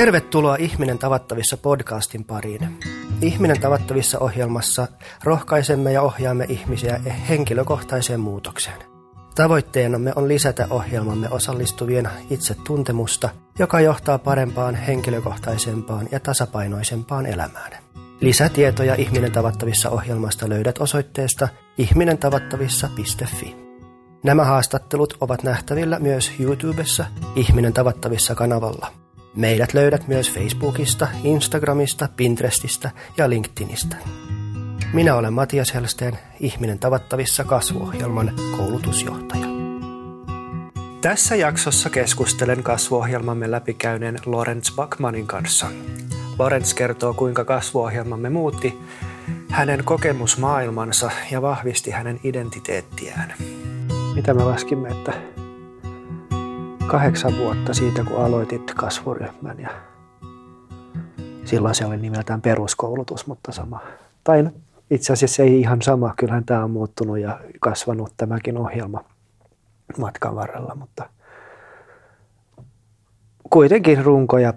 Tervetuloa Ihminen tavattavissa podcastin pariin. Ihminen tavattavissa ohjelmassa rohkaisemme ja ohjaamme ihmisiä henkilökohtaiseen muutokseen. Tavoitteenamme on lisätä ohjelmamme osallistuvien itsetuntemusta, joka johtaa parempaan, henkilökohtaisempaan ja tasapainoisempaan elämään. Lisätietoja Ihminen tavattavissa ohjelmasta löydät osoitteesta ihminentavattavissa.fi. Nämä haastattelut ovat nähtävillä myös YouTubessa Ihminen tavattavissa kanavalla. Meidät löydät myös Facebookista, Instagramista, Pinterestistä ja LinkedInistä. Minä olen Matias Helsteen, Ihminen tavattavissa kasvuohjelman koulutusjohtaja. Tässä jaksossa keskustelen kasvuohjelmamme läpikäyneen Lorenz Backmanin kanssa. Lorenz kertoo, kuinka kasvuohjelmamme muutti hänen kokemusmaailmansa ja vahvisti hänen identiteettiään. Mitä me laskimme, että kahdeksan vuotta siitä, kun aloitit kasvuryhmän ja silloin se oli nimeltään peruskoulutus, mutta sama. Tai itse asiassa ei ihan sama, kyllähän tämä on muuttunut ja kasvanut tämäkin ohjelma matkan varrella, mutta kuitenkin runko ja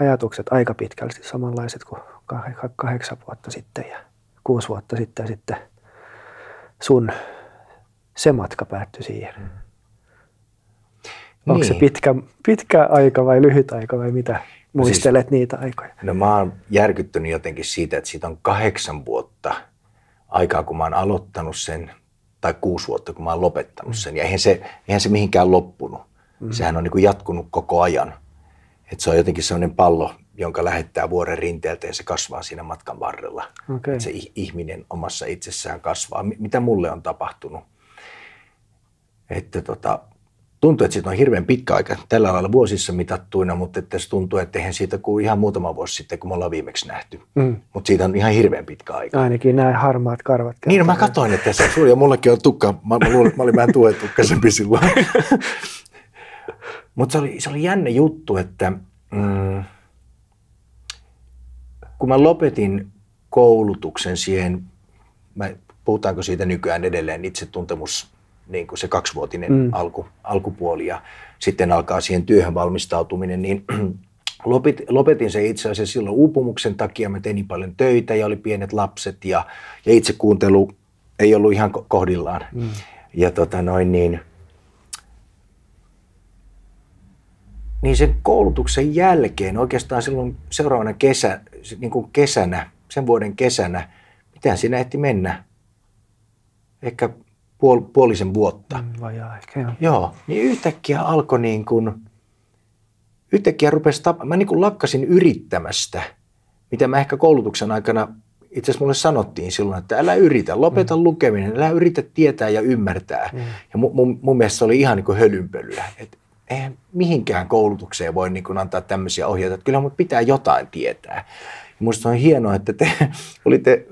ajatukset aika pitkälti samanlaiset kuin kahdeksan vuotta sitten ja kuusi vuotta sitten sitten sun se matka päättyi siihen. Mm. Onko niin. se pitkä, pitkä aika vai lyhyt aika vai mitä muistelet siis, niitä aikoja? No mä oon järkyttynyt jotenkin siitä, että siitä on kahdeksan vuotta aikaa, kun mä oon aloittanut sen, tai kuusi vuotta, kun mä oon lopettanut sen. Ja eihän se, eihän se mihinkään loppunut. Mm. Sehän on niin kuin jatkunut koko ajan. Että se on jotenkin sellainen pallo, jonka lähettää vuoren rinteeltä ja se kasvaa siinä matkan varrella. Okay. Että se ihminen omassa itsessään kasvaa. Mitä mulle on tapahtunut? Että tota, tuntuu, että siitä on hirveän pitkä aika tällä lailla vuosissa mitattuina, mutta että se tuntuu, että eihän siitä kuin ihan muutama vuosi sitten, kun me ollaan viimeksi nähty. Mm. Mutta siitä on ihan hirveän pitkä aika. Ainakin nämä harmaat karvat. Niin, no mä katsoin, että se suuri ja mullekin on tukka. Mä, mä luulin, että mä olin vähän tuetukkaisempi silloin. mutta se oli, se oli jännä juttu, että mm, kun mä lopetin koulutuksen siihen, mä, puhutaanko siitä nykyään edelleen itsetuntemus niin kuin se kaksivuotinen mm. alku, alkupuoli ja sitten alkaa siihen työhön valmistautuminen, niin lopetin se itse asiassa silloin uupumuksen takia. Mä tein niin paljon töitä ja oli pienet lapset ja, ja itse kuuntelu ei ollut ihan kohdillaan. Mm. Ja tota noin niin, niin sen koulutuksen jälkeen oikeastaan silloin seuraavana kesä, niin kuin kesänä, sen vuoden kesänä, mitä siinä ehti mennä? Ehkä puol, puolisen vuotta. Mm, vajaa ehkä joo. Joo, niin yhtäkkiä alkoi niin kuin, yhtäkkiä rupesi tapa, mä niin kuin lakkasin yrittämästä, mitä mä ehkä koulutuksen aikana itse asiassa mulle sanottiin silloin, että älä yritä, lopeta mm. lukeminen, älä yritä tietää ja ymmärtää. Mm. Ja mun, mun, mun mielestä se oli ihan niin kuin hölynpölyä, että eihän mihinkään koulutukseen voi niin kuin antaa tämmöisiä ohjeita, että kyllä mun pitää jotain tietää. Ja musta on hienoa, että te olitte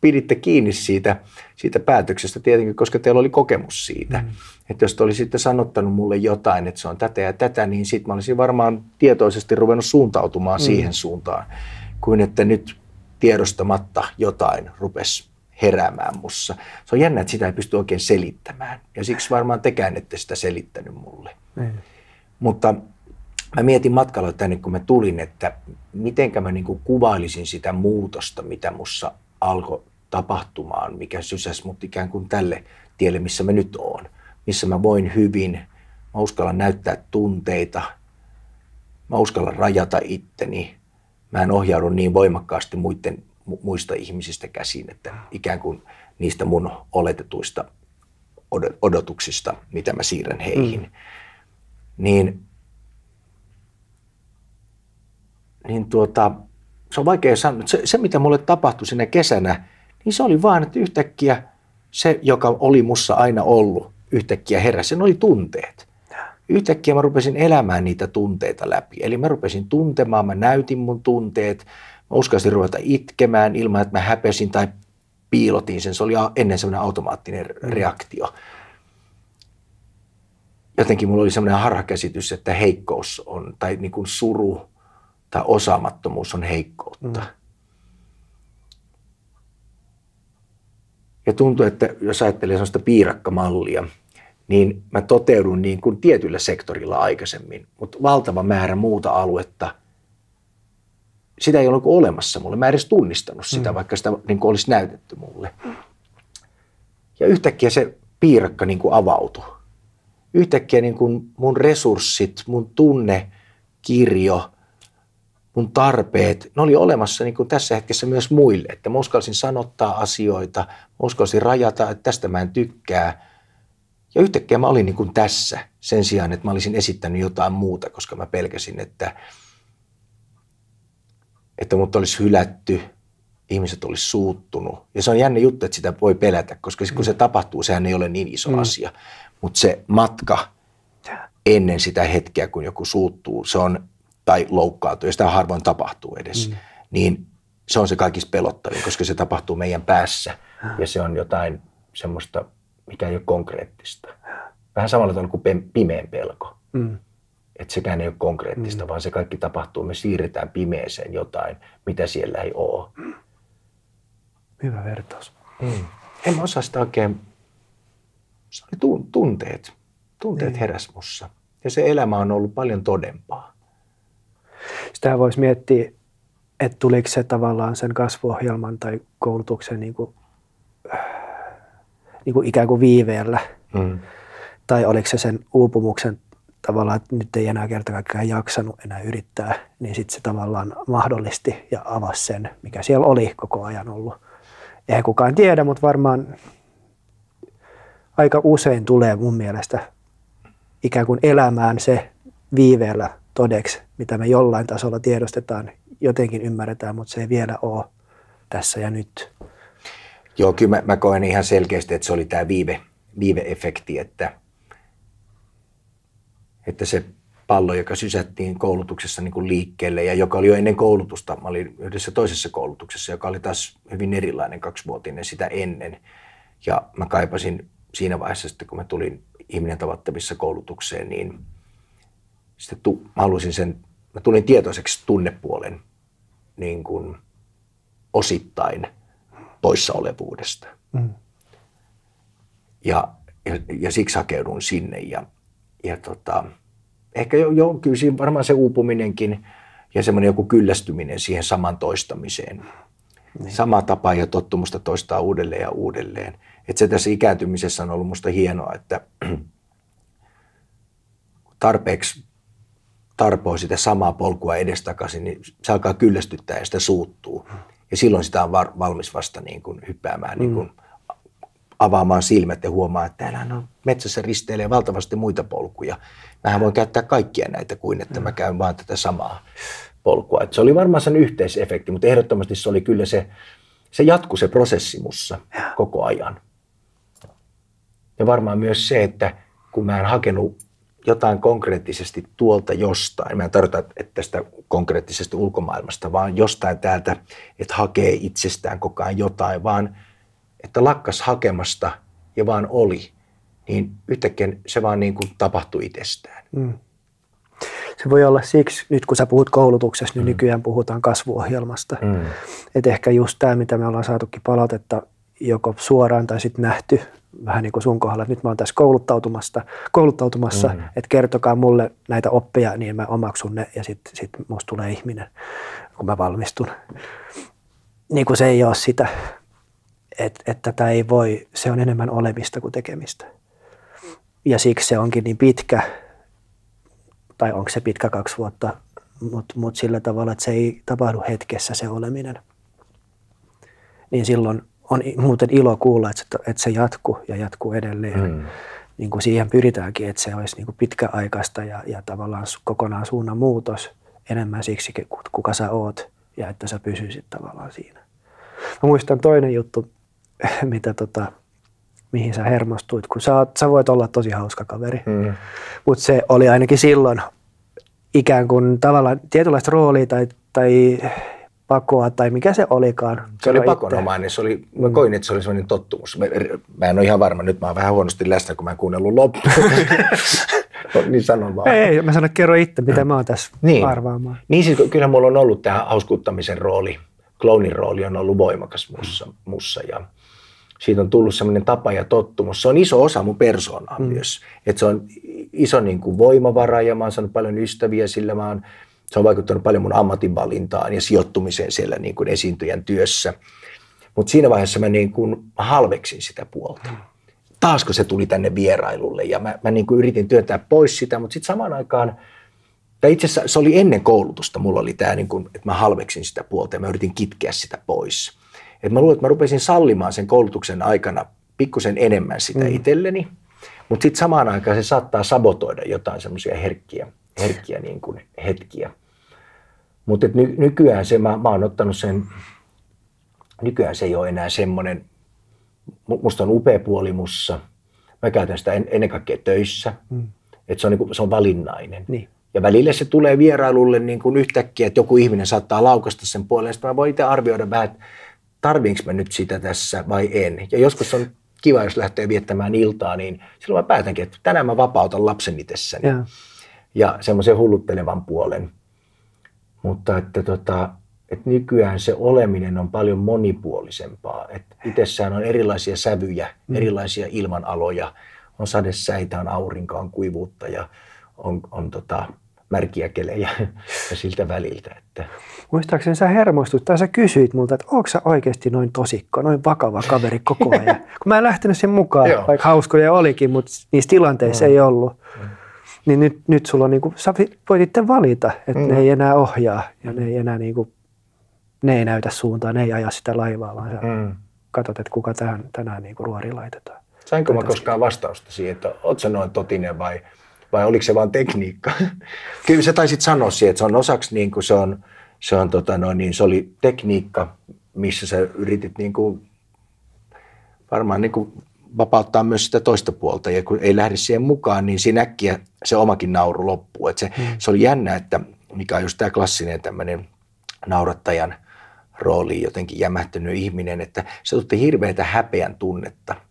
piditte kiinni siitä, siitä päätöksestä tietenkin, koska teillä oli kokemus siitä. Mm. Että jos te olisitte sanottanut mulle jotain, että se on tätä ja tätä, niin sitten mä olisin varmaan tietoisesti ruvennut suuntautumaan mm. siihen suuntaan, kuin että nyt tiedostamatta jotain rupesi heräämään mussa. Se on jännä, että sitä ei pysty oikein selittämään. Ja siksi varmaan tekään ette sitä selittänyt mulle. Mm. Mutta mä mietin matkalla tänne, kun mä tulin, että mitenkä mä niin kuvailisin sitä muutosta, mitä mussa alkoi tapahtumaan, mikä sysäsi mut ikään kuin tälle tielle, missä mä nyt oon. Missä mä voin hyvin, mä uskallan näyttää tunteita, mä uskallan rajata itteni, mä en ohjaudu niin voimakkaasti muiden, muista ihmisistä käsiin, että ikään kuin niistä mun oletetuista odotuksista, mitä mä siirrän heihin. Mm. Niin, niin tuota, se on vaikea sanoa. Se, se, mitä mulle tapahtui sinä kesänä, niin se oli vaan, että yhtäkkiä se, joka oli mussa aina ollut, yhtäkkiä heräsi. Sen oli tunteet. Yhtäkkiä mä rupesin elämään niitä tunteita läpi. Eli mä rupesin tuntemaan, mä näytin mun tunteet. Mä uskalsin ruveta itkemään ilman, että mä häpesin tai piilotin sen. Se oli ennen semmoinen automaattinen mm. reaktio. Jotenkin mulla oli semmoinen harhakäsitys, että heikkous on, tai niin kuin suru tai osaamattomuus on heikkoutta. Mm. Ja tuntuu, että jos ajattelee sellaista piirakkamallia, niin mä toteudun niin kuin tietyllä sektorilla aikaisemmin, mutta valtava määrä muuta aluetta sitä ei ollut olemassa mulle. Mä en edes tunnistanut sitä, mm. vaikka sitä niin kuin olisi näytetty mulle. Ja yhtäkkiä se piirakka niin kuin avautui. Yhtäkkiä niin kuin mun resurssit, mun tunne, kirjo, mun tarpeet, ne oli olemassa niin kuin tässä hetkessä myös muille. Että mä uskalsin sanottaa asioita, mä uskalsin rajata, että tästä mä en tykkää. Ja yhtäkkiä mä olin niin kuin tässä sen sijaan, että mä olisin esittänyt jotain muuta, koska mä pelkäsin, että, että mut olisi hylätty, ihmiset olisi suuttunut. Ja se on jännä juttu, että sitä voi pelätä, koska kun se tapahtuu, sehän ei ole niin iso mm. asia. Mutta se matka ennen sitä hetkeä, kun joku suuttuu, se on, tai loukkaantuu, ja sitä harvoin tapahtuu edes, mm. niin se on se kaikista pelottavin, koska se tapahtuu meidän päässä. Ja se on jotain semmoista, mikä ei ole konkreettista. Vähän samalla tavalla kuin pimeän pelko. Mm. Että sekään ei ole konkreettista, mm. vaan se kaikki tapahtuu. Me siirretään pimeeseen jotain, mitä siellä ei ole. Hyvä vertaus. Mm. En mä osaa sitä oikein, se oli tunteet. Tunteet niin. heräs mussa. Ja se elämä on ollut paljon todempaa. Sitä voisi miettiä, että tuliko se tavallaan sen kasvuohjelman tai koulutuksen niin kuin, niin kuin ikään kuin viiveellä. Mm. Tai oliko se sen uupumuksen tavallaan, että nyt ei enää kerta kaikkiaan jaksanut enää yrittää, niin sitten se tavallaan mahdollisti ja avasi sen, mikä siellä oli koko ajan ollut. Eihän kukaan tiedä, mutta varmaan aika usein tulee mun mielestä ikään kuin elämään se viiveellä todeksi, mitä me jollain tasolla tiedostetaan, jotenkin ymmärretään, mutta se ei vielä ole tässä ja nyt. Joo, kyllä mä, mä koen ihan selkeästi, että se oli tämä viive, viive-efekti, että, että se pallo, joka sysättiin koulutuksessa niin kuin liikkeelle ja joka oli jo ennen koulutusta. Mä olin yhdessä toisessa koulutuksessa, joka oli taas hyvin erilainen kaksivuotinen sitä ennen. Ja mä kaipasin siinä vaiheessa, että kun mä tulin ihminen tavattavissa koulutukseen, niin sitten tu, mä halusin sen, mä tulin tietoiseksi tunnepuolen niin kuin osittain poissaolevuudesta. Mm. Ja, ja, ja siksi hakeudun sinne ja, ja tota, ehkä jo, jo kyllä siinä varmaan se uupuminenkin ja semmoinen joku kyllästyminen siihen saman toistamiseen. Niin. Sama tapa ja tottumusta toistaa uudelleen ja uudelleen. Et se tässä ikääntymisessä on ollut musta hienoa, että tarpeeksi tarpoo sitä samaa polkua edestakaisin, niin se alkaa kyllästyttää ja sitä suuttuu. Ja silloin sitä on var, valmis vasta niin kuin hyppäämään, mm. niin kuin avaamaan silmät ja huomaa, että täällä on metsässä risteilee valtavasti muita polkuja. Mähän voin käyttää kaikkia näitä kuin, että mä käyn vaan tätä samaa polkua. Et se oli varmaan sen yhteisefekti, mutta ehdottomasti se oli kyllä se, se jatku se prosessi mussa koko ajan. Ja varmaan myös se, että kun mä en hakenut jotain konkreettisesti tuolta jostain, mä en tarkoita, että tästä konkreettisesti ulkomaailmasta, vaan jostain täältä, että hakee itsestään koko ajan jotain, vaan että lakkas hakemasta ja vaan oli, niin yhtäkkiä se vaan niin kuin tapahtui itsestään. Mm. Se voi olla siksi, nyt kun sä puhut koulutuksessa, niin mm. nykyään puhutaan kasvuohjelmasta. Mm. Että ehkä just tämä, mitä me ollaan saatukin palautetta joko suoraan tai sitten nähty vähän niin kuin sun kohdalla, että nyt mä oon tässä kouluttautumassa, kouluttautumassa mm. että kertokaa mulle näitä oppeja, niin mä omaksun ne ja sitten sit musta tulee ihminen, kun mä valmistun. Niin kuin se ei ole sitä, että, että tätä ei voi, se on enemmän olemista kuin tekemistä. Ja siksi se onkin niin pitkä, tai onko se pitkä kaksi vuotta, mutta mut sillä tavalla, että se ei tapahdu hetkessä se oleminen. Niin silloin on muuten ilo kuulla, että se, että se jatkuu ja jatkuu edelleen. Mm. Niin kuin siihen pyritäänkin, että se olisi niin kuin pitkäaikaista ja, ja tavallaan kokonaan suunnan muutos enemmän siksi, kuka sä oot ja että sä pysyisit tavallaan siinä. Mä muistan toinen juttu, mitä tota, mihin sä hermostuit, kun sä, sä voit olla tosi hauska kaveri, mm. mutta se oli ainakin silloin ikään kuin tavallaan tietynlaista roolia tai, tai pakoa tai mikä se olikaan. Se oli pakonomainen, se oli, mä mm. koin, että se oli sellainen tottumus. Mä, mä en ole ihan varma, nyt mä oon vähän huonosti läsnä, kun mä en kuunnellut loppuun. niin sanon vaan. Ei, mä sanon, kerro itse, mitä mä oon tässä niin. arvaamaan. Niin siis kyllä mulla on ollut tämä hauskuttamisen rooli, clownin rooli on ollut voimakas mussa, mussa ja siitä on tullut sellainen tapa ja tottumus. Se on iso osa mun persoonaa mm. myös. Että se on iso niin kuin voimavara ja mä oon saanut paljon ystäviä sillä. Mä oon se on vaikuttanut paljon mun ammatinvalintaan ja sijoittumiseen siellä niin kuin esiintyjän työssä. Mutta siinä vaiheessa mä niin kuin halveksin sitä puolta. Taas kun se tuli tänne vierailulle ja mä, mä niin kuin yritin työntää pois sitä, mutta sitten samaan aikaan, tai itse asiassa se oli ennen koulutusta, mulla oli tämä, niin kuin, että mä halveksin sitä puolta ja mä yritin kitkeä sitä pois. Et mä luulen, että mä rupesin sallimaan sen koulutuksen aikana pikkusen enemmän sitä mm. itselleni, mutta sitten samaan aikaan se saattaa sabotoida jotain semmoisia herkkiä, herkkiä niin kuin hetkiä. Mutta ny, nykyään se, mä, mä oon ottanut sen, nykyään se ei ole enää semmoinen, musta on upea puoli mussa. Mä käytän sitä en, ennen kaikkea töissä, mm. että se on, niin se on valinnainen. Niin. Ja välillä se tulee vierailulle niin kuin yhtäkkiä, että joku ihminen saattaa laukasta sen puoleen. Sitten mä voin itse arvioida vähän, että tarviinko mä nyt sitä tässä vai en. Ja joskus on kiva, jos lähtee viettämään iltaa, niin silloin mä päätänkin, että tänään mä vapautan lapsen itsessäni. Ja, ja semmoisen hulluttelevan puolen. Mutta että, tota, että nykyään se oleminen on paljon monipuolisempaa. Että itsessään on erilaisia sävyjä, mm. erilaisia ilmanaloja. On sadesäitä, on aurinkoa, on kuivuutta ja on, on tota, märkiä kelejä ja siltä väliltä. Että. Muistaakseni sä hermostut tai sä kysyit multa, että onko sä oikeasti noin tosikko, noin vakava kaveri koko ajan. Kun mä en lähtenyt sen mukaan, vaikka hauskoja olikin, mutta niissä tilanteissa mm. ei ollut. Niin nyt, nyt sulla on niin kuin, sä voit itse valita, että mm. ne ei enää ohjaa ja ne ei enää niin kuin, ne ei näytä suuntaan, ne ei aja sitä laivaa, vaan sä mm. katsot, että kuka tähän, tänään niin kuin ruori laitetaan. Sainko mä koskaan vastausta siihen, että oot sä noin totinen vai – vai oliko se vain tekniikka? Kyllä sä taisit sanoa siihen, että se on osaksi niin kuin se on, se on tota noin, niin se oli tekniikka, missä sä yritit niin kuin, varmaan niin kuin vapauttaa myös sitä toista puolta ja kun ei lähde siihen mukaan, niin siinä äkkiä se omakin nauru loppuu. Et se, mm. se oli jännä, että mikä on just tämä klassinen tämmöinen naurattajan rooli jotenkin jämähtynyt ihminen, että se tutti hirveätä häpeän tunnetta –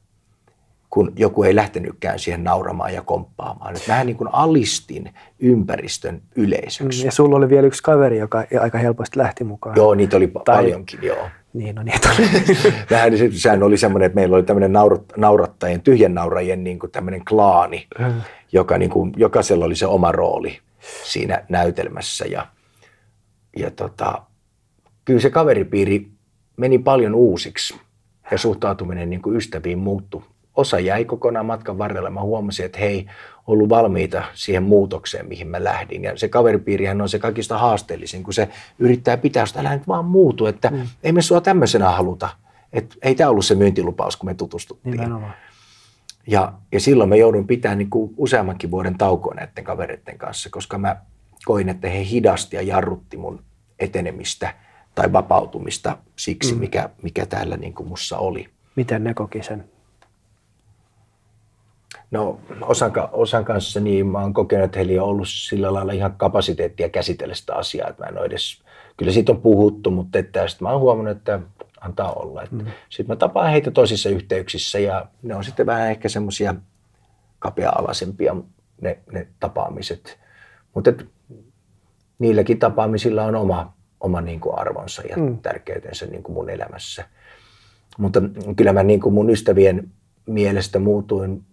kun joku ei lähtenytkään siihen nauramaan ja komppaamaan. Et vähän niin kuin alistin ympäristön yleisöksi. Mm, ja sulla oli vielä yksi kaveri, joka aika helposti lähti mukaan. Joo, niitä oli tai... paljonkin, joo. Niin, no niitä oli. Vähän, sehän oli semmoinen, että meillä oli tämmöinen naurattajien, tyhjän naurajien niin kuin tämmöinen klaani, mm. joka niin kuin, jokaisella oli se oma rooli siinä näytelmässä. Ja, ja tota, kyllä se kaveripiiri meni paljon uusiksi ja suhtautuminen niin kuin ystäviin muuttui osa jäi kokonaan matkan varrella. Mä huomasin, että hei, ollut valmiita siihen muutokseen, mihin mä lähdin. Ja se kaveripiirihän on se kaikista haasteellisin, kun se yrittää pitää sitä, älä nyt vaan muutu, että mm. ei me sua tämmöisenä haluta. Että ei tämä ollut se myyntilupaus, kun me tutustuttiin. Nimenomaan. Ja, ja silloin mä joudun pitämään niin kuin useammankin vuoden taukoa näiden kavereiden kanssa, koska mä koin, että he hidasti ja jarrutti mun etenemistä tai vapautumista siksi, mm. mikä, mikä täällä niin kuin mussa oli. Miten ne koki sen? No osan, osan kanssa niin mä oon kokenut, että heillä on ollut sillä lailla ihan kapasiteettia käsitellä sitä asiaa, että mä en ole edes, kyllä siitä on puhuttu, mutta että sitten mä oon huomannut, että antaa olla. Mm. Sitten mä tapaan heitä toisissa yhteyksissä ja ne on sitten vähän ehkä semmoisia kapea-alaisempia ne, ne tapaamiset. Mutta niilläkin tapaamisilla on oma, oma niin kuin arvonsa ja mm. tärkeytensä niin kuin mun elämässä. Mutta kyllä mä niin kuin mun ystävien mielestä muutuin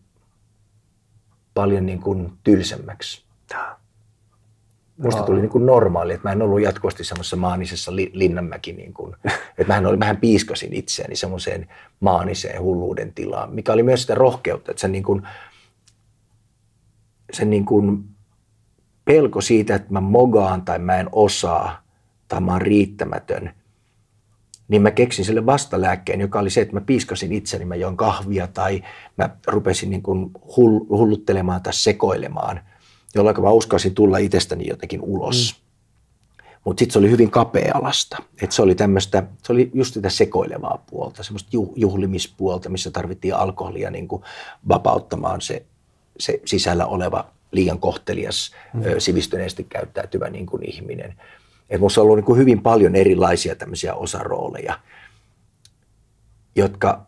paljon niin kuin tylsemmäksi. Musta tuli niin kuin normaali, että mä en ollut jatkuvasti semmoisessa maanisessa li, Linnanmäki, niin kuin, että mä en oli, vähän piiskasin itseäni semmoiseen maaniseen hulluuden tilaan, mikä oli myös sitä rohkeutta, että se, niin kuin, se niin kuin pelko siitä, että mä mogaan tai mä en osaa tai mä oon riittämätön – niin mä keksin sille vastalääkkeen, joka oli se, että mä piiskasin itseni, mä join kahvia tai mä rupesin niin kuin hulluttelemaan tai sekoilemaan, jolloin mä uskalsin tulla itsestäni jotenkin ulos. Mm. Mutta sitten se oli hyvin kapea-alasta. Et se oli tämmöistä, se oli just sitä sekoilevaa puolta, semmoista juhlimispuolta, missä tarvittiin alkoholia niin kuin vapauttamaan se, se sisällä oleva liian kohtelias, mm. sivistyneesti käyttäytyvä niin kuin ihminen. Että minussa on ollut niin hyvin paljon erilaisia tämmöisiä osarooleja, jotka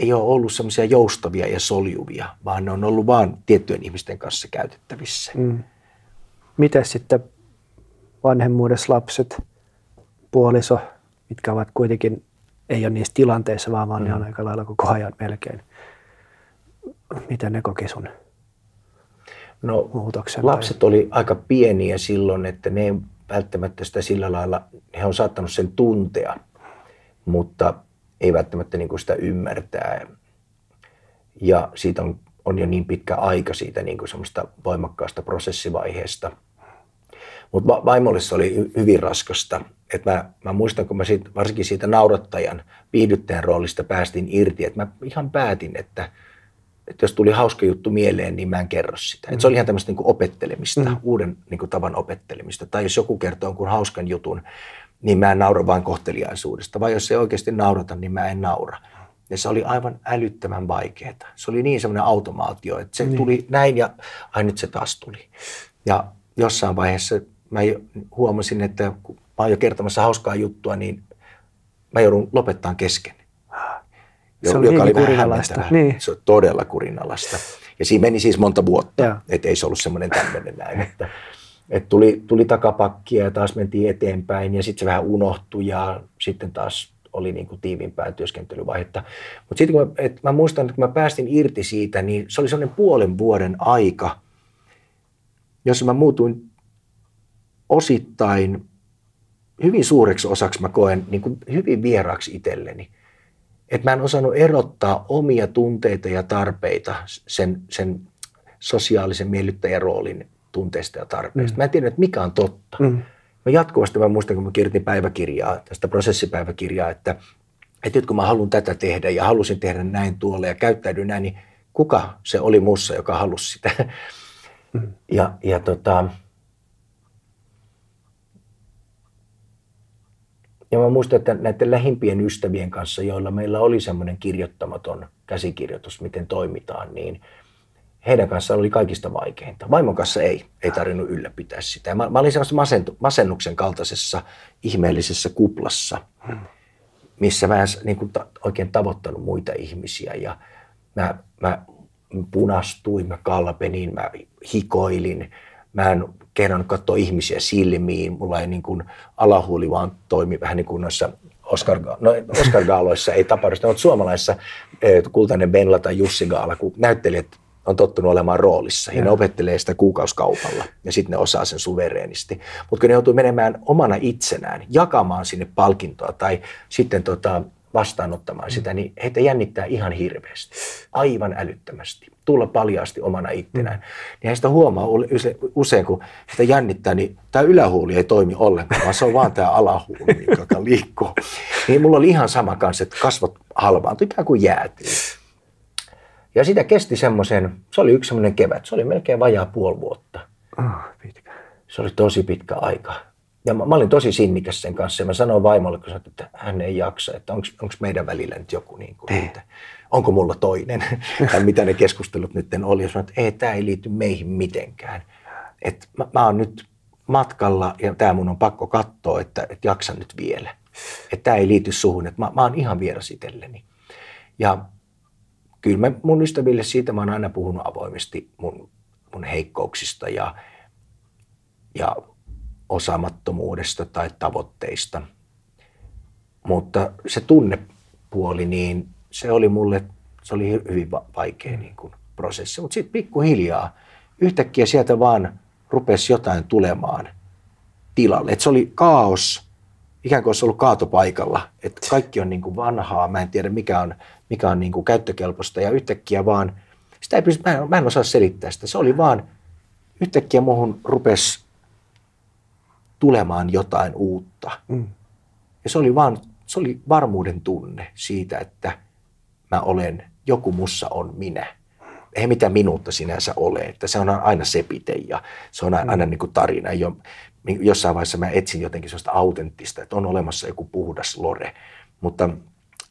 ei ole ollut semmoisia joustavia ja soljuvia, vaan ne on ollut vain tiettyjen ihmisten kanssa käytettävissä. Mm. Miten sitten vanhemmuudessa lapset, puoliso, mitkä ovat kuitenkin, ei ole niissä tilanteissa, vaan, vaan mm. ne on aika lailla koko ajan melkein. Miten ne koki sun? No, muutoksen? lapset tai... oli aika pieniä silloin, että ne välttämättä sitä sillä lailla, he on saattanut sen tuntea, mutta ei välttämättä niin kuin sitä ymmärtää. Ja siitä on, on jo niin pitkä aika siitä niin kuin semmoista voimakkaasta prosessivaiheesta. Mutta vaimolle se oli hyvin raskasta. Et mä, mä muistan, kun mä siitä, varsinkin siitä naurattajan, viihdyttäjän roolista päästin irti, että mä ihan päätin, että, että jos tuli hauska juttu mieleen, niin mä en kerro sitä. Et se oli ihan tämmöistä niin opettelemista, mm. uuden niin kuin tavan opettelemista. Tai jos joku kertoo jonkun hauskan jutun, niin mä en naura vain kohteliaisuudesta. Vai jos se oikeasti naurata, niin mä en naura. Ja se oli aivan älyttömän vaikeaa. Se oli niin semmoinen automaatio, että se niin. tuli näin ja ai nyt se taas tuli. Ja jossain vaiheessa mä huomasin, että kun mä oon jo kertomassa hauskaa juttua, niin mä joudun lopettaa kesken. Se oli joka oli kurinalaista. Niin. Se on todella kurinalaista. Ja siinä meni siis monta vuotta, että ei se ollut semmoinen tämmöinen näin. Että, että tuli, tuli takapakkia ja taas mentiin eteenpäin ja sitten se vähän unohtui ja sitten taas oli niin kuin tiivimpää työskentelyvaihetta. Mutta sitten kun mä, et mä muistan, että kun mä päästin irti siitä, niin se oli sellainen puolen vuoden aika, jossa mä muutuin osittain hyvin suureksi osaksi mä koen niin kuin hyvin vieraaksi itselleni. Että mä en osannut erottaa omia tunteita ja tarpeita sen, sen sosiaalisen miellyttäjän roolin tunteista ja tarpeista. Mm. Mä en tiedä, että mikä on totta. Mm. Mä jatkuvasti mä muistan, kun mä kirjoitin päiväkirjaa, tästä prosessipäiväkirjaa, että, että nyt kun mä haluan tätä tehdä ja halusin tehdä näin tuolle ja käyttäydyn näin, niin kuka se oli mussa, joka halusi sitä? Mm. Ja, ja tota, Ja mä muistan, että näiden lähimpien ystävien kanssa, joilla meillä oli semmoinen kirjoittamaton käsikirjoitus, miten toimitaan, niin heidän kanssa oli kaikista vaikeinta. Vaimon kanssa ei, ei tarvinnut ylläpitää sitä. Mä, mä olin semmoisessa masennuksen kaltaisessa ihmeellisessä kuplassa, missä mä en niin kuin, ta, oikein tavoittanut muita ihmisiä ja mä, mä punastuin, mä kalpenin, mä hikoilin, mä en kehdannut katsoa ihmisiä silmiin. Mulla ei niin kuin alahuuli vaan toimi vähän niin kuin noissa Oscar, no Oscar Gaaloissa ei tapahdu sitä, mutta suomalaisissa eh, Kultainen Benla tai Jussi Gaala, kun näyttelijät on tottunut olemaan roolissa ja, ja ne opettelee sitä kuukauskaupalla ja sitten ne osaa sen suvereenisti. Mutta kun ne joutuu menemään omana itsenään, jakamaan sinne palkintoa tai sitten tota, vastaanottamaan sitä, niin heitä jännittää ihan hirveästi, aivan älyttömästi, tulla paljaasti omana ittenään. Mm. Niin heistä huomaa usein, kun sitä jännittää, niin tämä ylähuuli ei toimi ollenkaan, vaan se on vaan tämä alahuuli, joka liikkuu. Niin mulla oli ihan sama kanssa, että kasvot halvaantui, ikään kuin jäätyy. Ja sitä kesti semmoisen, se oli yksi semmoinen kevät, se oli melkein vajaa puoli vuotta. Oh, pitkä. Se oli tosi pitkä aika. Ja mä, mä olin tosi sinnikäs sen kanssa ja mä sanoin vaimolle, kun sanoin, että hän ei jaksa, että onko meidän välillä nyt joku, niin kuin, että onko mulla toinen, tai mitä ne keskustelut nyt oli. Ja sanoin, että ei, tämä ei liity meihin mitenkään. Että mä, mä oon nyt matkalla ja tämä mun on pakko katsoa, että, että jaksan nyt vielä. Että tämä ei liity suhun, että mä, mä oon ihan vieras itselleni. Ja kyllä mä mun ystäville siitä mä oon aina puhunut avoimesti mun, mun heikkouksista ja, ja osaamattomuudesta tai tavoitteista. Mutta se tunnepuoli, niin se oli mulle, se oli hyvin vaikea niin kuin prosessi. Mutta sitten pikkuhiljaa yhtäkkiä sieltä vaan rupesi jotain tulemaan tilalle. Et se oli kaos, ikään kuin olisi ollut kaatopaikalla. Että kaikki on niin kuin vanhaa, mä en tiedä mikä on, mikä on niin kuin käyttökelpoista ja yhtäkkiä vaan, sitä ei pysty, mä, en, mä en osaa selittää sitä. Se oli vaan, yhtäkkiä muuhun rupesi tulemaan jotain uutta. Mm. Ja se oli, vaan, se oli varmuuden tunne siitä, että mä olen, joku mussa on minä. Ei mitä minuutta sinänsä ole, että se on aina sepite ja se on aina mm. niin kuin tarina. Jo, jossain vaiheessa mä etsin jotenkin sellaista autenttista, että on olemassa joku puhdas lore, mutta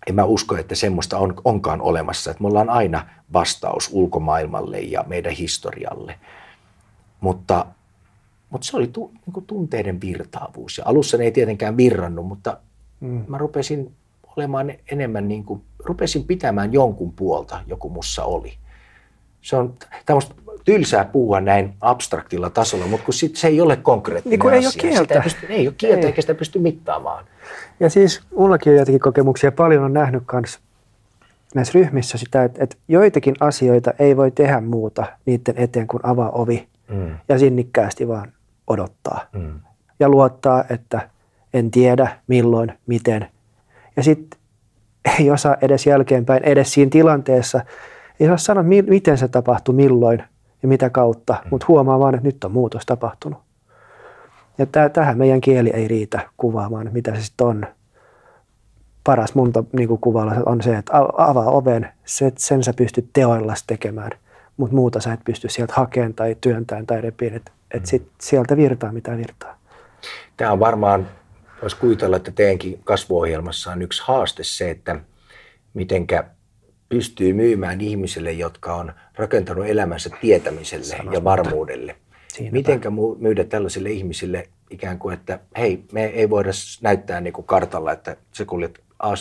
en mä usko, että semmoista on, onkaan olemassa, että me ollaan aina vastaus ulkomaailmalle ja meidän historialle. Mutta mutta se oli tu, niin kuin tunteiden virtaavuus. Ja alussa ne ei tietenkään virrannut, mutta mm. mä rupesin olemaan enemmän niin kuin, rupesin pitämään jonkun puolta, joku mussa oli. Se on tämmöistä tylsää puhua näin abstraktilla tasolla, mutta kun sit se ei ole konkreettinen niin kun asia. Ei ole kieltä. Sitä ei, pysty, ei ole kieltä ei. eikä sitä pysty mittaamaan. Ja siis mullakin on jotakin kokemuksia, paljon on nähnyt kanssa näissä ryhmissä sitä, että, että joitakin asioita ei voi tehdä muuta niiden eteen kuin avaa ovi mm. ja sinnikkäästi vaan odottaa. Mm. Ja luottaa, että en tiedä milloin, miten. Ja sitten ei osaa edes jälkeenpäin, edes siinä tilanteessa, ei osaa sanoa, miten se tapahtui, milloin ja mitä kautta, mm. mutta huomaa vaan, että nyt on muutos tapahtunut. Ja tähän meidän kieli ei riitä kuvaamaan, mitä se sitten on. Paras mun niin kuvalla on se, että avaa oven, sen sä pystyt teoilla tekemään, mutta muuta sä et pysty sieltä hakemaan tai työntämään tai repiin, että et sit sieltä virtaa mitä virtaa. Tämä on varmaan, voisi kuvitella, että teidänkin kasvuohjelmassa on yksi haaste se, että mitenkä pystyy myymään ihmisille, jotka on rakentanut elämänsä tietämiselle Sanois ja varmuudelle. Siinäpä. Mitenkä myydä tällaisille ihmisille ikään kuin, että hei, me ei voida näyttää niin kuin kartalla, että se kuljet A,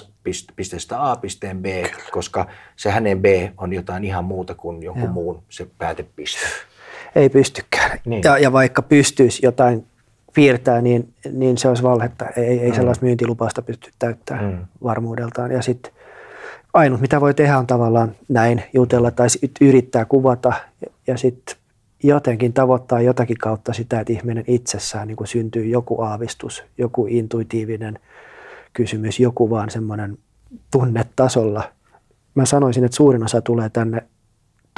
pisteestä A pisteen B, koska se hänen B on jotain ihan muuta kuin jonkun Joo. muun se päätepiste. Ei pystykään. Niin. Ja, ja vaikka pystyisi jotain piirtää, niin, niin se olisi valhetta. Ei, ei mm. sellaista myyntilupausta pysty täyttämään mm. varmuudeltaan. Ja sitten ainut, mitä voi tehdä, on tavallaan näin jutella tai yrittää kuvata ja, ja sitten jotenkin tavoittaa jotakin kautta sitä, että ihminen itsessään niin kuin syntyy joku aavistus, joku intuitiivinen kysymys, joku vaan semmoinen tunnetasolla. Mä sanoisin, että suurin osa tulee tänne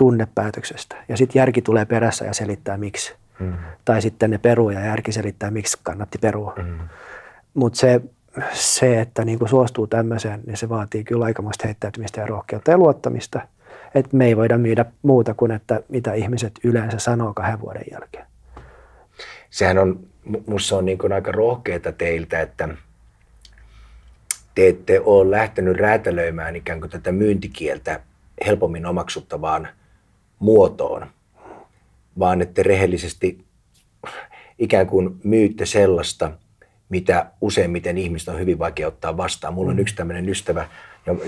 tunnepäätöksestä ja sitten järki tulee perässä ja selittää miksi. Mm. Tai sitten ne peruu ja järki selittää miksi kannatti perua. Mm. Mutta se se, että niin kuin suostuu tämmöiseen, niin se vaatii kyllä aikamoista heittäytymistä ja rohkeutta ja luottamista. Että me ei voida myydä muuta kuin, että mitä ihmiset yleensä sanoo kahden vuoden jälkeen. Sehän on, musta on niin aika rohkeata teiltä, että te ette ole lähtenyt räätälöimään ikään kuin tätä myyntikieltä helpommin omaksuttavaan muotoon, vaan että rehellisesti ikään kuin myytte sellaista – mitä useimmiten ihmiset on hyvin vaikea ottaa vastaan. Mulla on mm. yksi tämmöinen ystävä,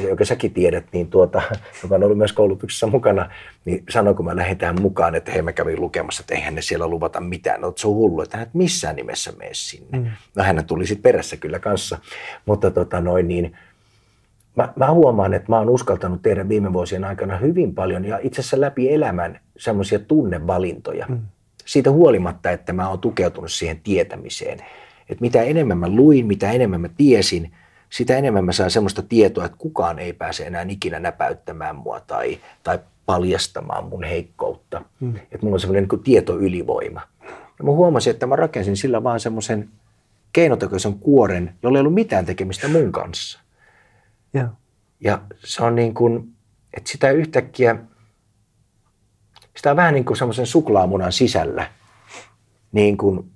joka säkin tiedät, niin tuota, joka on ollut myös koulutuksessa mukana, niin sanoi, kun mä lähdin tähän mukaan, että hei mä kävin lukemassa, että eihän ne siellä luvata mitään. No, se on hullu, että hän et missään nimessä mene sinne. Mm. No hän tuli sitten perässä kyllä kanssa, mutta tota noin niin, mä, mä huomaan, että mä oon uskaltanut tehdä viime vuosien aikana hyvin paljon ja itse asiassa läpi elämän semmoisia tunnevalintoja. Mm. Siitä huolimatta, että mä oon tukeutunut siihen tietämiseen että mitä enemmän mä luin, mitä enemmän mä tiesin, sitä enemmän mä saan semmoista tietoa, että kukaan ei pääse enää ikinä näpäyttämään mua tai, tai paljastamaan mun heikkoutta. Mm. Että mulla on semmoinen niin tietoylivoima. Ja mä huomasin, että mä rakensin sillä vaan semmoisen keinotekoisen kuoren, jolla ei ollut mitään tekemistä mun kanssa. Yeah. Ja se on niin kuin, että sitä yhtäkkiä, sitä on vähän niin kuin semmoisen suklaamunan sisällä, niin kuin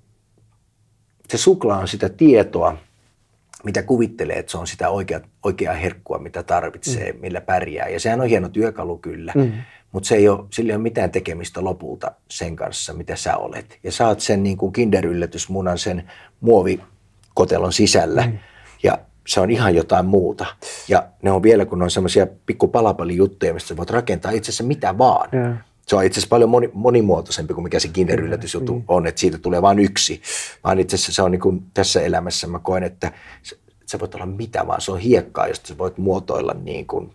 se suklaa on sitä tietoa, mitä kuvittelee, että se on sitä oikea, oikeaa herkkua, mitä tarvitsee, mm. millä pärjää. Ja sehän on hieno työkalu kyllä, mm. mutta se ei ole, sillä ei ole mitään tekemistä lopulta sen kanssa, mitä sä olet. Ja saat sen niin kuin kinderyllätysmunan sen muovikotelon sisällä mm. ja se on ihan jotain muuta. Ja ne on vielä, kun on semmoisia pikku palapalijuttuja, mistä voit rakentaa itse asiassa mitä vaan. Yeah se on itse asiassa paljon moni, monimuotoisempi kuin mikä se Kinder-yllätysjuttu mm. on, että siitä tulee vain yksi. Vaan itse asiassa se on niin kuin tässä elämässä mä koen, että se, se voi olla mitä vaan. Se on hiekkaa, josta sä voit muotoilla niin kuin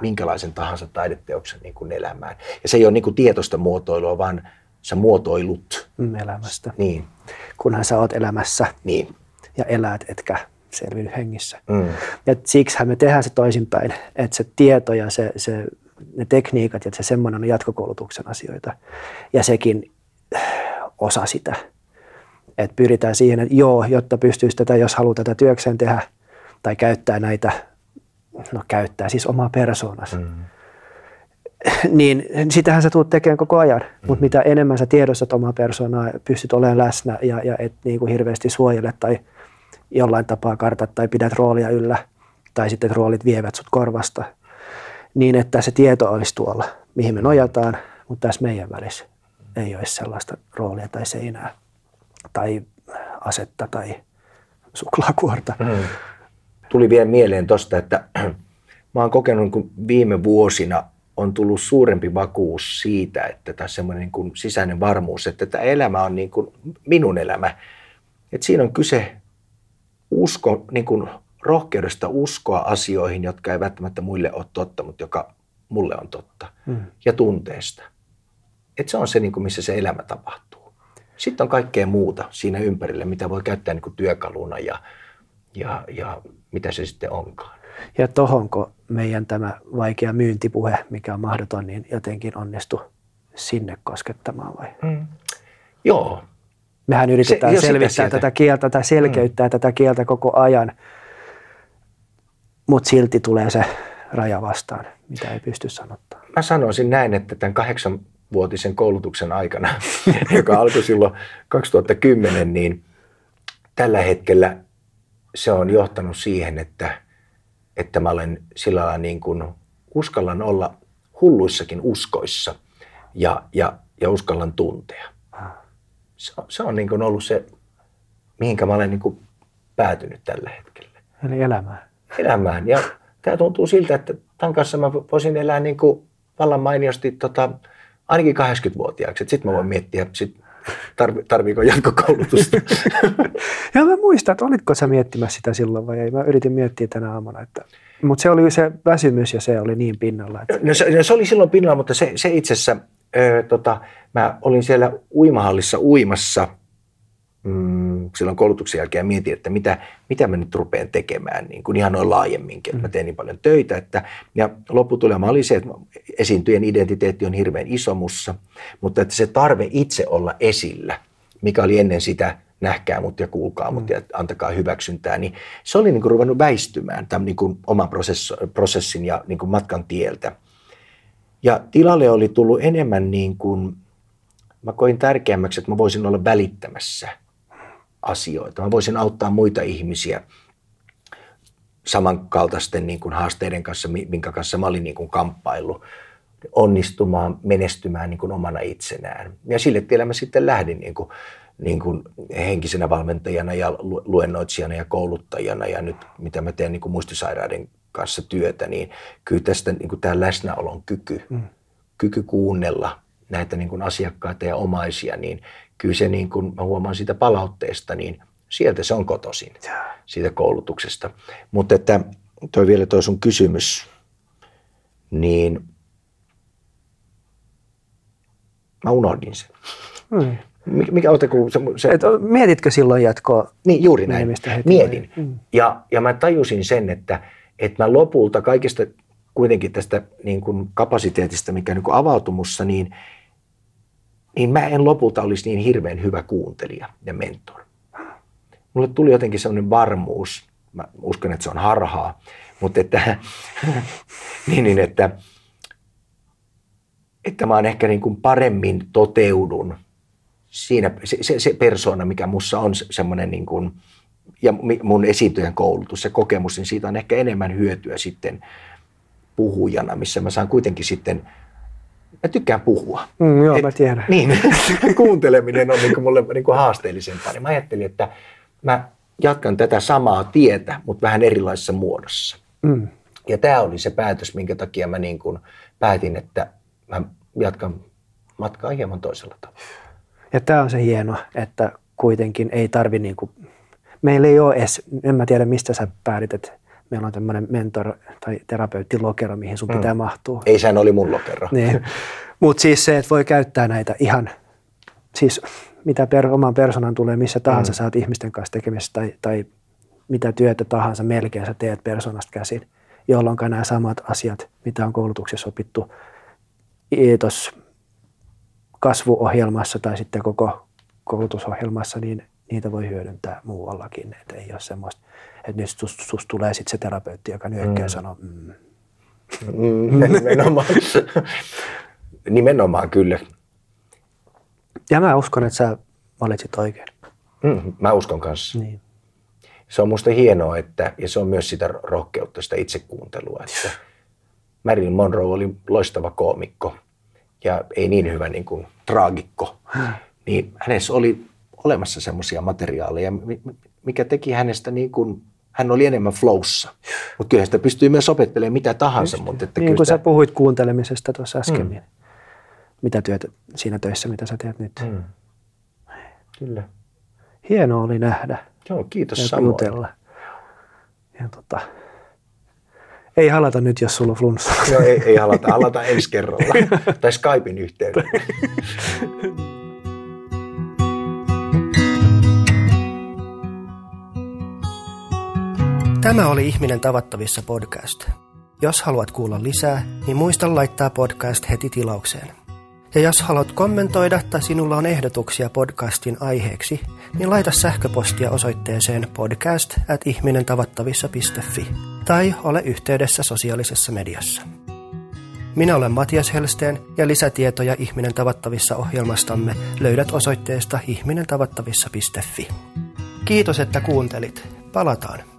minkälaisen tahansa taideteoksen niin kuin elämään. Ja se ei ole niin kuin tietoista muotoilua, vaan sä muotoilut. Mm, elämästä. Niin. Kunhan sä oot elämässä. Niin. Ja elät, etkä selviydy hengissä. Mm. Ja siksihän me tehdään se toisinpäin, että se tieto ja se, se ne tekniikat ja se semmoinen on jatkokoulutuksen asioita. Ja sekin osa sitä. Että pyritään siihen, että joo, jotta pystyisi tätä, jos haluaa tätä työkseen tehdä tai käyttää näitä, no käyttää siis omaa persoonas. Mm. Niin sitähän sä tulet tekemään koko ajan, mm. mutta mitä enemmän sä tiedostat omaa persoonaa, pystyt olemaan läsnä ja, ja et niin kuin hirveästi suojele tai jollain tapaa kartat tai pidät roolia yllä tai sitten roolit vievät sut korvasta – niin, että se tieto olisi tuolla, mihin me nojataan, mutta tässä meidän välissä ei ole sellaista roolia tai seinää tai asetta tai suklaakuorta. Mm. Tuli vielä mieleen tuosta, että mä oon kokenut, kun viime vuosina on tullut suurempi vakuus siitä, että tässä semmoinen niin kuin sisäinen varmuus, että tämä elämä on niin kuin minun elämä. Että siinä on kyse usko, niin kuin rohkeudesta uskoa asioihin, jotka ei välttämättä muille ole totta, mutta joka mulle on totta. Mm. Ja tunteesta. Et se on se, niin kuin missä se elämä tapahtuu. Sitten on kaikkea muuta siinä ympärillä, mitä voi käyttää niin kuin työkaluna ja, ja, ja mitä se sitten onkaan. Ja tohonko meidän tämä vaikea myyntipuhe, mikä on mahdoton, niin jotenkin onnistu sinne koskettamaan vai? Mm. Joo. Mehän yritetään Se- selvittää tätä kieltä tai selkeyttää mm. tätä kieltä koko ajan, mutta silti tulee se raja vastaan, mitä ei pysty sanottaa. Mä sanoisin näin, että tämän kahdeksanvuotisen koulutuksen aikana, joka alkoi silloin 2010, niin tällä hetkellä se on johtanut siihen, että, että mä olen sillä lailla niin kuin uskallan olla hulluissakin uskoissa ja, ja, ja uskallan tuntea. Se on, niin kuin ollut se, mihinkä mä olen niin kuin päätynyt tällä hetkellä Eli elämää. elämään. Ja tämä tuntuu siltä, että tämän kanssa mä voisin elää niin kuin vallan mainiosti tota, ainakin 80-vuotiaaksi. Sitten mä voin miettiä, sit, tarvi, tarviiko jatkokoulutusta. Ja mä muistan, että olitko sä miettimässä sitä silloin vai ei. Mä yritin miettiä tänä aamuna. Että... Mutta se oli se väsymys ja se oli niin pinnalla. Että... No se, se oli silloin pinnalla, mutta se, se itse asiassa, ö, tota, mä olin siellä uimahallissa uimassa mm, silloin koulutuksen jälkeen ja mietin, että mitä, mitä mä nyt rupean tekemään niin kuin ihan noin laajemminkin, että mä teen niin paljon töitä. Että, ja lopputulema oli se, että esiintyjen identiteetti on hirveän iso mussa, mutta että se tarve itse olla esillä, mikä oli ennen sitä nähkää mut ja kuulkaa mut ja antakaa hyväksyntää, niin se oli niin kuin ruvennut väistymään tämän niin kuin oman prosess- prosessin ja niin kuin matkan tieltä. Ja tilalle oli tullut enemmän niin kuin, mä koin tärkeämmäksi, että mä voisin olla välittämässä asioita. Mä voisin auttaa muita ihmisiä samankaltaisten niin kuin haasteiden kanssa, mi- minkä kanssa mä olin niin kuin kamppaillut, onnistumaan, menestymään niin kuin omana itsenään. Ja sille tielle mä sitten lähdin niin kuin, niin kuin henkisenä valmentajana ja lu- luennoitsijana ja kouluttajana ja nyt mitä mä teen niin kuin muistisairaiden kanssa työtä, niin kyllä tästä niin kuin tämä läsnäolon kyky, mm. kyky kuunnella näitä niin kuin asiakkaita ja omaisia, niin kyllä se niin kuin, mä huomaan siitä palautteesta, niin sieltä se on kotoisin, siitä koulutuksesta. Mutta että toi vielä toi sun kysymys, niin mä unohdin sen. Mm. Mikä, oota, kun se, se Et, mietitkö silloin jatkoa? niin, juuri näin. Mietin. Mm. Ja, ja mä tajusin sen, että, että mä lopulta kaikesta kuitenkin tästä niin kuin kapasiteetista, mikä niin kuin avautui mussa, niin, niin mä en lopulta olisi niin hirveän hyvä kuuntelija ja mentor. Mulle tuli jotenkin sellainen varmuus, mä uskon, että se on harhaa, mutta että, niin, niin, että, että mä oon ehkä niin kuin paremmin toteudun siinä se, se, se persona, mikä mussa on se- semmoinen niin kuin, ja mun esiintyjän koulutus ja kokemus, niin siitä on ehkä enemmän hyötyä sitten puhujana, missä mä saan kuitenkin sitten, mä tykkään puhua. Mm, joo, Et- mä tiedän. Niin, kuunteleminen on niin kuin mulle niin kuin haasteellisempaa. Niin mä ajattelin, että mä jatkan tätä samaa tietä, mutta vähän erilaisessa muodossa. Mm. Ja tämä oli se päätös, minkä takia mä niin kuin päätin, että mä jatkan matkaa hieman toisella tavalla. Ja tämä on se hieno, että kuitenkin ei tarvi niinku, meillä ei ole edes, en mä tiedä mistä sä päätit, että meillä on tämmöinen mentor tai terapeuttilokero, mihin sun pitää mahtua. Ei sehän oli mun lokero. Niin. Mutta siis se, että voi käyttää näitä ihan, siis mitä per, oman persoonan tulee, missä tahansa mm. sä oot ihmisten kanssa tekemisissä tai, tai mitä työtä tahansa melkein sä teet persoonasta käsin, jolloin nämä samat asiat, mitä on koulutuksessa opittu tuossa kasvuohjelmassa tai sitten koko koulutusohjelmassa, niin niitä voi hyödyntää muuallakin. Että ei ole semmoista, että nyt sus, sus tulee sitten se terapeutti, joka nyökkää ja sanoo, mm, Mm, nimenomaan. nimenomaan kyllä. Ja mä uskon, että sä valitsit oikein. Mm, mä uskon kanssa. Niin. Se on musta hienoa, että, ja se on myös sitä rohkeutta, sitä itsekuuntelua, että Marilyn Monroe oli loistava koomikko ja ei niin hyvä niin kuin traagikko. Niin hänessä oli olemassa semmoisia materiaaleja, mi- mi- mikä teki hänestä niin kuin, hän oli enemmän flowssa. Mutta kyllä sitä pystyy myös opettelemaan mitä tahansa. Mutta että Niin kuin sä sitä, puhuit kuuntelemisesta tuossa äsken, niin mitä työtä siinä töissä, mitä sä teet nyt. mm, kyllä. Hienoa oli nähdä Joo, kiitos ja samoin. jutella. ja tota, ei halata nyt, jos sulla on flunssa. Joo, ei, ei halata, halata ensi kerralla. tai Skypein yhteydellä. Tämä oli Ihminen tavattavissa podcast. Jos haluat kuulla lisää, niin muista laittaa podcast heti tilaukseen. Ja jos haluat kommentoida tai sinulla on ehdotuksia podcastin aiheeksi, niin laita sähköpostia osoitteeseen podcast at ihminentavattavissa.fi tai ole yhteydessä sosiaalisessa mediassa. Minä olen Matias Helsteen ja lisätietoja Ihminen tavattavissa ohjelmastamme löydät osoitteesta ihminentavattavissa.fi. Kiitos, että kuuntelit. Palataan.